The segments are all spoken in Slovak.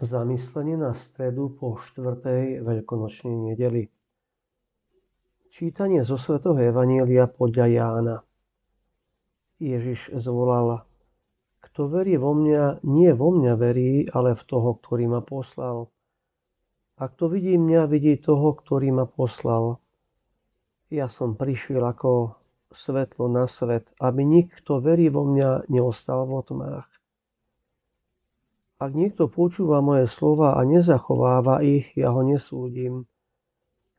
Zamyslenie na stredu po štvrtej veľkonočnej nedeli. Čítanie zo svätého Evanielia podľa Jána. Ježiš zvolal, kto verí vo mňa, nie vo mňa verí, ale v toho, ktorý ma poslal. A kto vidí mňa, vidí toho, ktorý ma poslal. Ja som prišiel ako svetlo na svet, aby nikto verí vo mňa neostal vo tmách. Ak niekto počúva moje slova a nezachováva ich, ja ho nesúdim,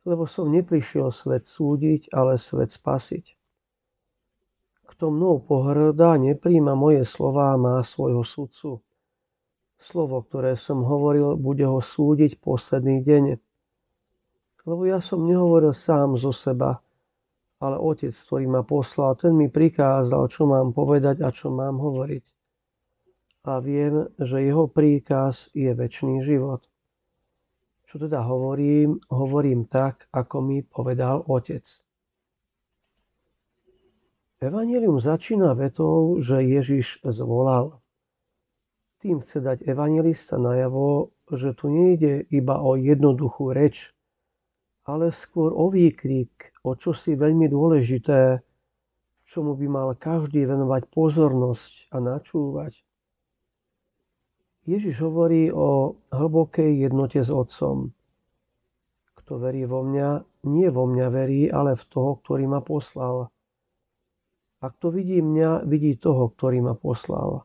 lebo som neprišiel svet súdiť, ale svet spasiť. Kto mnou pohrdá, nepríjma moje slova, má svojho sudcu. Slovo, ktoré som hovoril, bude ho súdiť posledný deň. Lebo ja som nehovoril sám zo seba, ale Otec, ktorý ma poslal, ten mi prikázal, čo mám povedať a čo mám hovoriť a viem, že jeho príkaz je väčší život. Čo teda hovorím, hovorím tak, ako mi povedal Otec. Evangelium začína vetou, že Ježiš zvolal. Tým chce dať evangelista najavo, že tu nejde iba o jednoduchú reč, ale skôr o výkrik, o čosi veľmi dôležité, čomu by mal každý venovať pozornosť a načúvať. Ježiš hovorí o hlbokej jednote s Otcom. Kto verí vo mňa, nie vo mňa verí, ale v toho, ktorý ma poslal. A kto vidí mňa, vidí toho, ktorý ma poslal.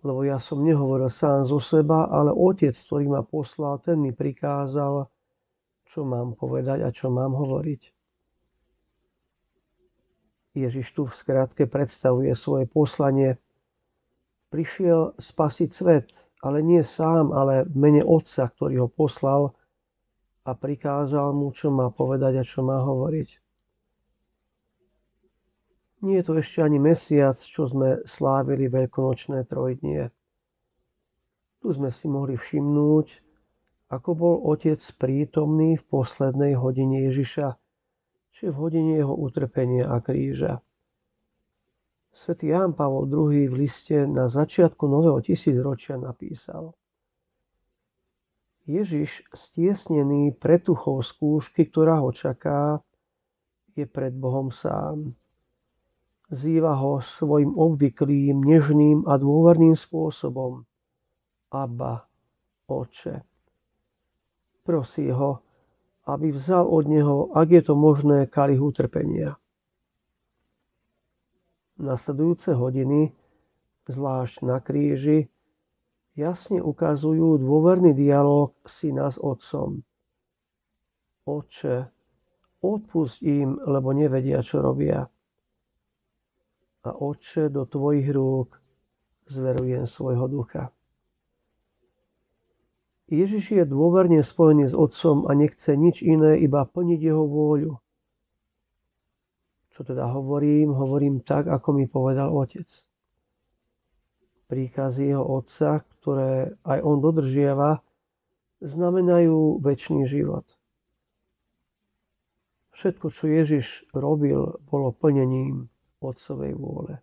Lebo ja som nehovoril sám zo seba, ale Otec, ktorý ma poslal, ten mi prikázal, čo mám povedať a čo mám hovoriť. Ježiš tu v skratke predstavuje svoje poslanie prišiel spasiť svet, ale nie sám, ale v mene Otca, ktorý ho poslal a prikázal mu, čo má povedať a čo má hovoriť. Nie je to ešte ani mesiac, čo sme slávili veľkonočné trojdnie. Tu sme si mohli všimnúť, ako bol Otec prítomný v poslednej hodine Ježiša, či v hodine jeho utrpenia a kríža. Svetý Ján Pavol II v liste na začiatku nového tisícročia napísal Ježiš stiesnený pretuchou skúšky, ktorá ho čaká, je pred Bohom sám. Zýva ho svojim obvyklým, nežným a dôverným spôsobom. Abba, oče. Prosí ho, aby vzal od neho, ak je to možné, kalich utrpenia. Nasledujúce hodiny, zvlášť na kríži, jasne ukazujú dôverný dialog syna s otcom. Oče, odpust im, lebo nevedia, čo robia. A oče, do tvojich rúk zverujem svojho ducha. Ježiš je dôverne spojený s Otcom a nechce nič iné, iba plniť jeho vôľu. Čo teda hovorím, hovorím tak, ako mi povedal otec. Príkazy jeho otca, ktoré aj on dodržiava, znamenajú väčší život. Všetko, čo Ježiš robil, bolo plnením Otcovej vôle.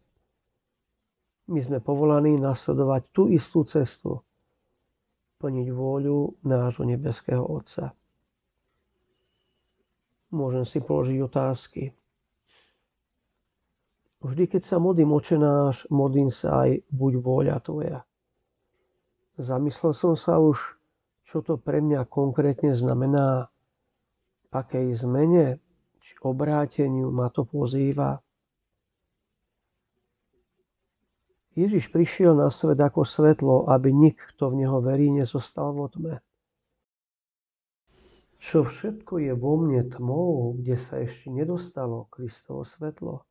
My sme povolaní nasledovať tú istú cestu, plniť vôľu nášho nebeského Otca. Môžem si položiť otázky. Vždy, keď sa modlím očenáš, modlím sa aj buď vôľa tvoja. Zamyslel som sa už, čo to pre mňa konkrétne znamená, akej zmene či obráteniu ma to pozýva. Ježiš prišiel na svet ako svetlo, aby nik, kto v Neho verí, nezostal vo tme. Čo všetko je vo mne tmou, kde sa ešte nedostalo Kristovo svetlo?